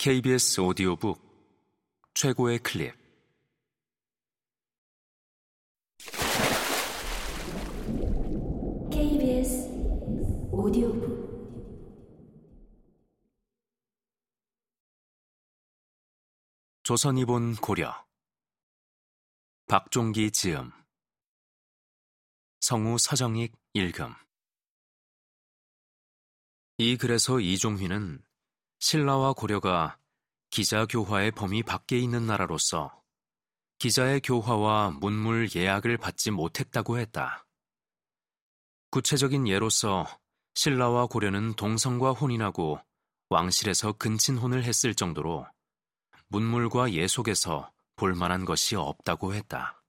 KBS 오디오북 최고의 클립. KBS 오디오북. 조선이 본 고려. 박종기 지음. 성우 서정익 읽음. 이 글에서 이종휘는 신라와 고려가 기자 교화의 범위 밖에 있는 나라로서 기자의 교화와 문물 예약을 받지 못했다고 했다. 구체적인 예로서 신라와 고려는 동성과 혼인하고 왕실에서 근친혼을 했을 정도로 문물과 예속에서 볼만한 것이 없다고 했다.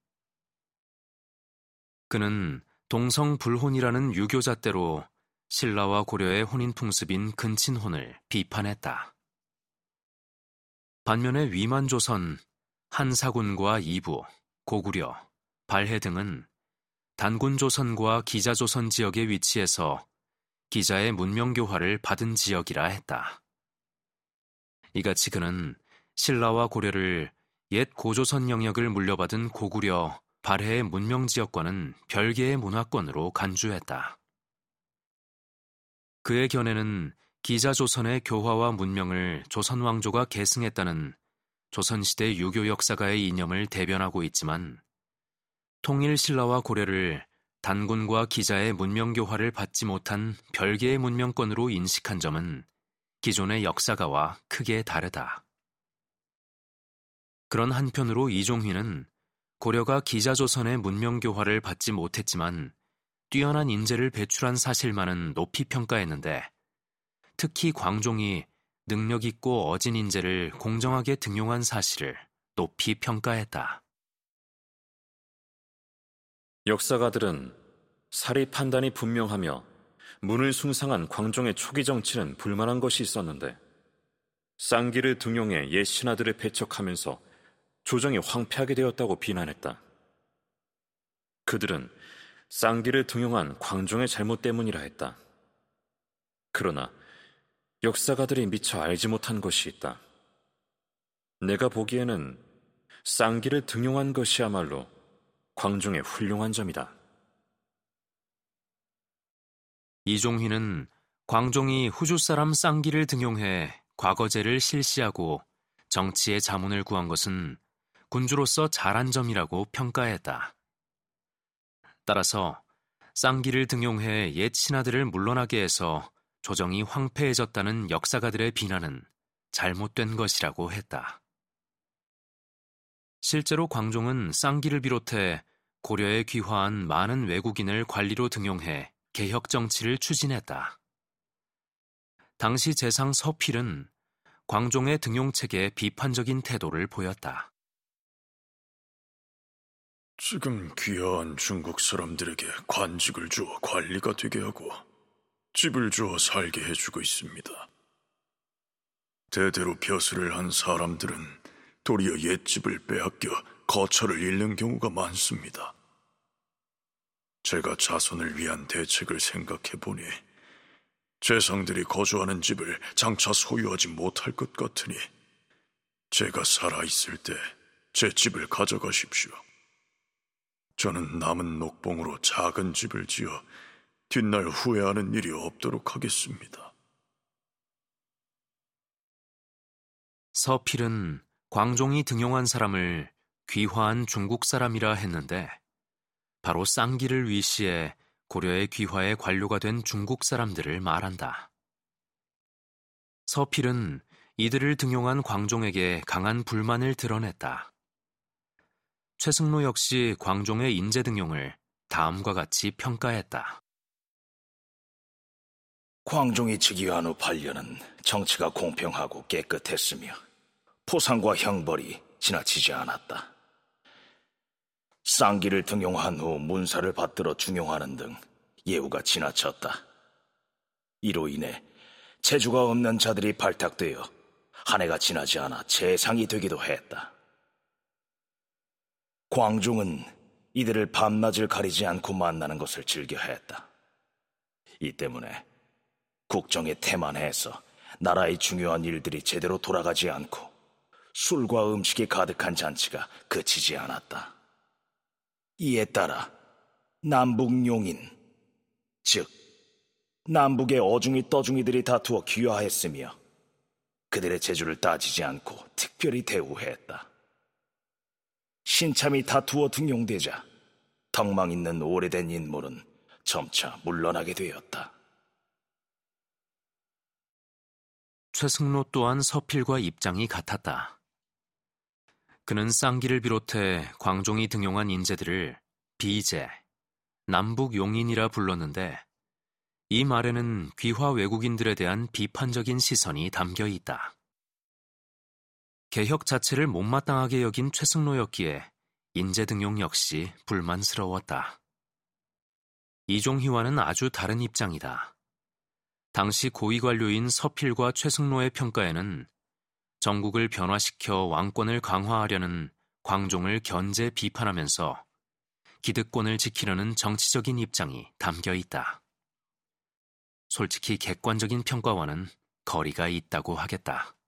그는 동성 불혼이라는 유교잣대로 신라와 고려의 혼인 풍습인 근친혼을 비판했다. 반면에 위만조선, 한사군과 이부, 고구려, 발해 등은 단군조선과 기자조선 지역의 위치에서 기자의 문명교화를 받은 지역이라 했다. 이같이 그는 신라와 고려를 옛 고조선 영역을 물려받은 고구려, 발해의 문명지역과는 별개의 문화권으로 간주했다. 그의 견해는 기자조선의 교화와 문명을 조선 왕조가 계승했다는 조선시대 유교 역사가의 이념을 대변하고 있지만 통일 신라와 고려를 단군과 기자의 문명 교화를 받지 못한 별개의 문명권으로 인식한 점은 기존의 역사가와 크게 다르다. 그런 한편으로 이종휘는 고려가 기자조선의 문명 교화를 받지 못했지만 뛰어난 인재를 배출한 사실만은 높이 평가했는데 특히 광종이 능력 있고 어진 인재를 공정하게 등용한 사실을 높이 평가했다. 역사가들은 사리 판단이 분명하며 문을 숭상한 광종의 초기 정치는 불만한 것이 있었는데 쌍기를 등용해 옛 신하들을 배척하면서 조정이 황폐하게 되었다고 비난했다. 그들은 쌍기를 등용한 광종의 잘못 때문이라 했다. 그러나 역사가들이 미처 알지 못한 것이 있다. 내가 보기에는 쌍기를 등용한 것이야말로 광종의 훌륭한 점이다. 이종휘는 광종이 후주 사람 쌍기를 등용해 과거제를 실시하고 정치의 자문을 구한 것은 군주로서 잘한 점이라고 평가했다. 따라서 쌍기를 등용해 옛 신하들을 물러나게 해서 조정이 황폐해졌다는 역사가들의 비난은 잘못된 것이라고 했다. 실제로 광종은 쌍기를 비롯해 고려에 귀화한 많은 외국인을 관리로 등용해 개혁 정치를 추진했다. 당시 재상 서필은 광종의 등용책에 비판적인 태도를 보였다. 지금 귀한 중국 사람들에게 관직을 주어 관리가 되게 하고 집을 주어 살게 해주고 있습니다. 대대로 벼슬을 한 사람들은 도리어 옛집을 빼앗겨 거처를 잃는 경우가 많습니다. 제가 자손을 위한 대책을 생각해 보니 재상들이 거주하는 집을 장차 소유하지 못할 것 같으니 제가 살아 있을 때 제 집을 가져가십시오. 저는 남은 녹봉으로 작은 집을 지어 뒷날 후회하는 일이 없도록 하겠습니다. 서필은 광종이 등용한 사람을 귀화한 중국 사람이라 했는데 바로 쌍기를 위시해 고려의 귀화의 관료가 된 중국 사람들을 말한다. 서필은 이들을 등용한 광종에게 강한 불만을 드러냈다. 최승로 역시 광종의 인재 등용을 다음과 같이 평가했다. 광종이 즉위한 후 8년은 정치가 공평하고 깨끗했으며 포상과 형벌이 지나치지 않았다. 쌍기를 등용한 후 문사를 받들어 중용하는 등 예우가 지나쳤다. 이로 인해 재주가 없는 자들이 발탁되어 한 해가 지나지 않아 재상이 되기도 했다. 광종은 이들을 밤낮을 가리지 않고 만나는 것을 즐겨 했다. 이 때문에 국정에 태만해서 나라의 중요한 일들이 제대로 돌아가지 않고 술과 음식이 가득한 잔치가 그치지 않았다. 이에 따라 남북 용인, 즉 남북의 어중이 떠중이들이 다투어 귀화했으며 그들의 재주를 따지지 않고 특별히 대우했다. 신참이 다투어 등용되자 덕망 있는 오래된 인물은 점차 물러나게 되었다. 최승로 또한 서필과 입장이 같았다. 그는 쌍기를 비롯해 광종이 등용한 인재들을 비제, 남북 용인이라 불렀는데 이 말에는 귀화 외국인들에 대한 비판적인 시선이 담겨 있다. 개혁 자체를 못마땅하게 여긴 최승로였기에 인재 등용 역시 불만스러웠다. 이종희와는 아주 다른 입장이다. 당시 고위 관료인 서필과 최승로의 평가에는 전국을 변화시켜 왕권을 강화하려는 광종을 견제 비판하면서 기득권을 지키려는 정치적인 입장이 담겨 있다. 솔직히 객관적인 평가와는 거리가 있다고 하겠다.